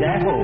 দেখো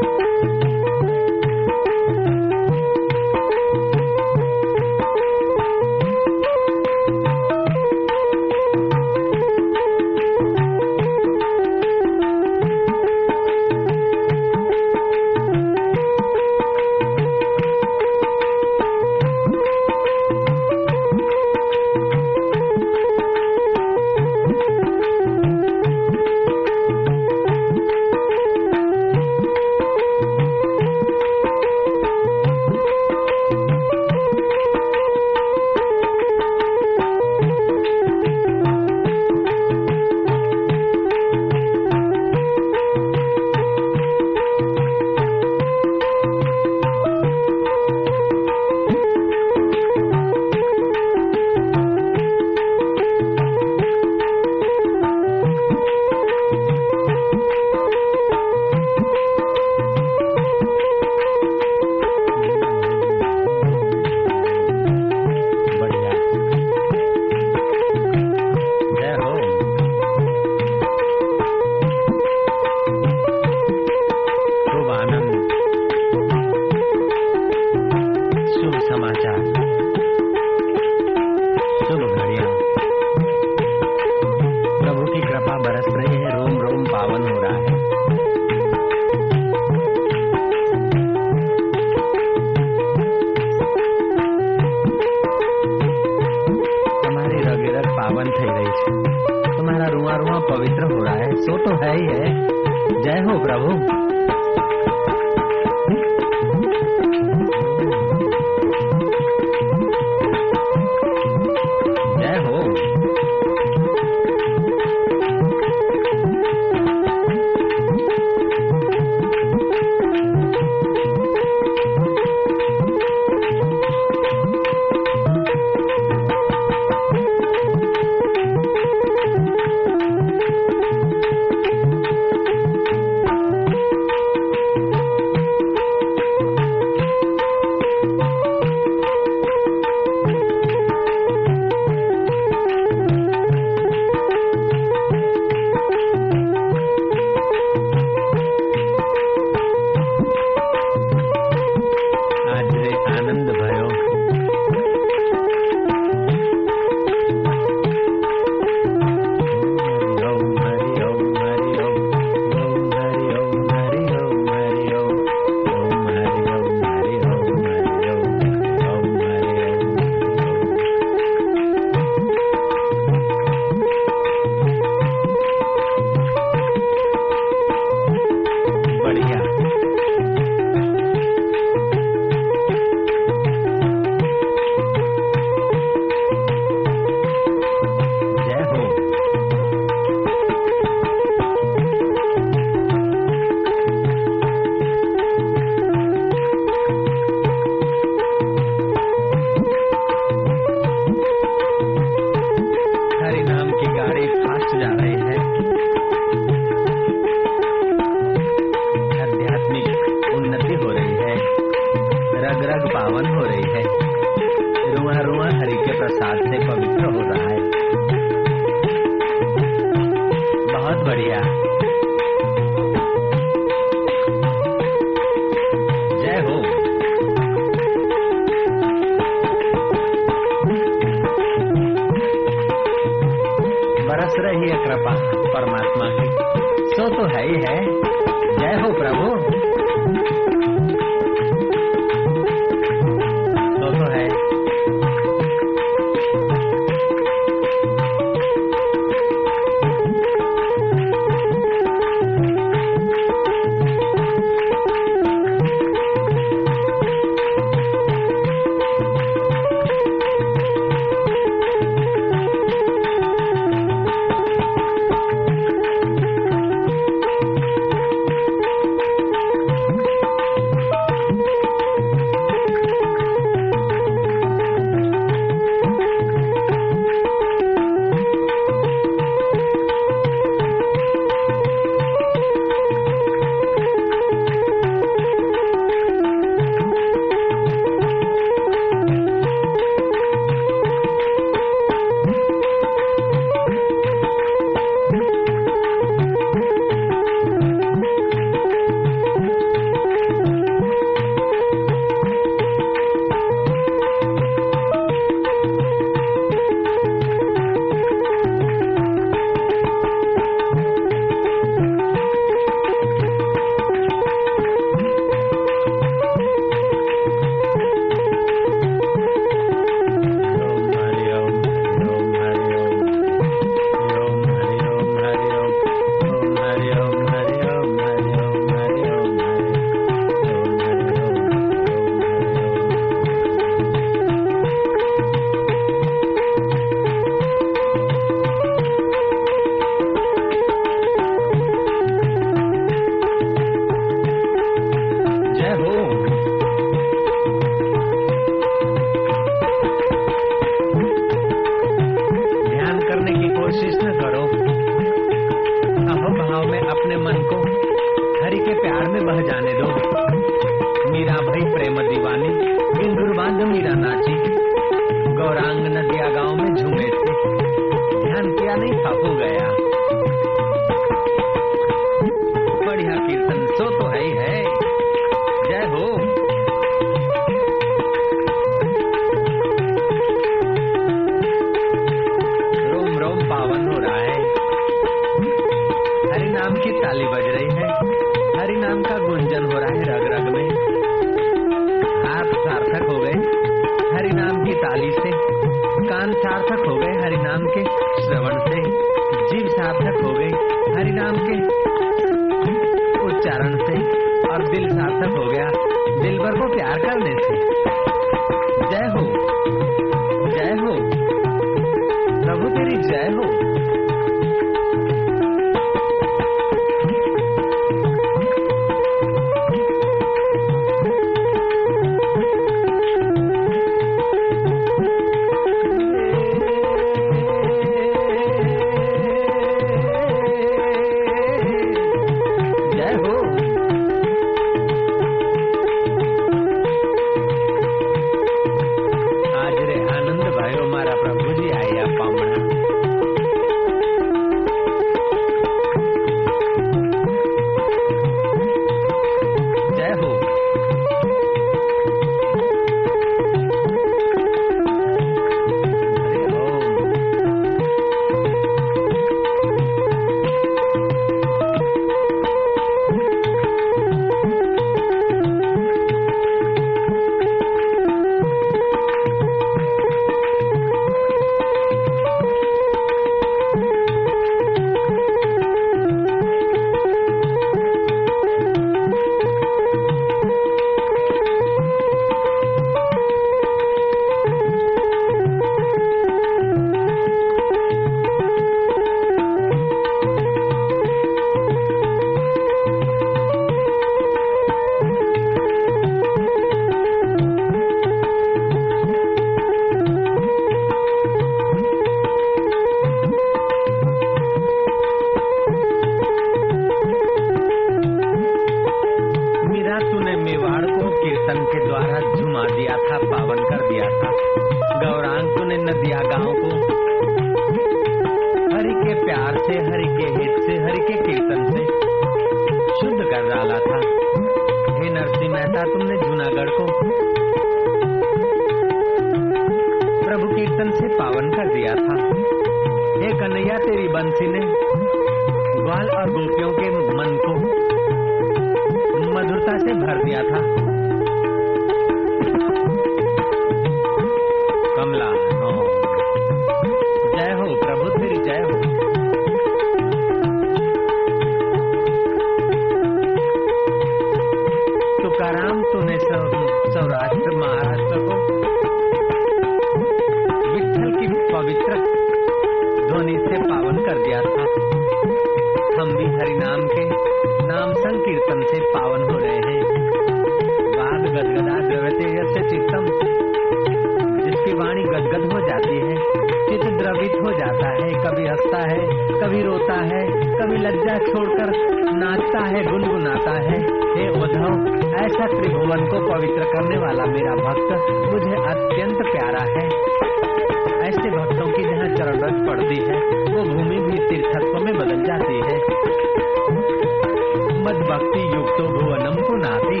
భక్తి యుక్తో భువనం పునాతి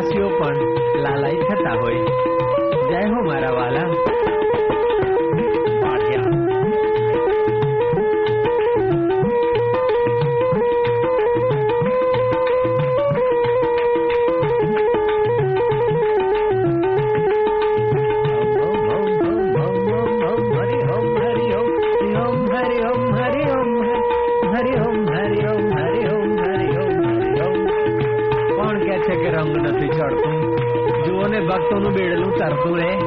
વાસીઓ પણ લાલાય થતા હોય. જય હો છે કે રંગ નથી ચડતો? જુઓ ને ભક્તોનું બેડલું તરતું રહે.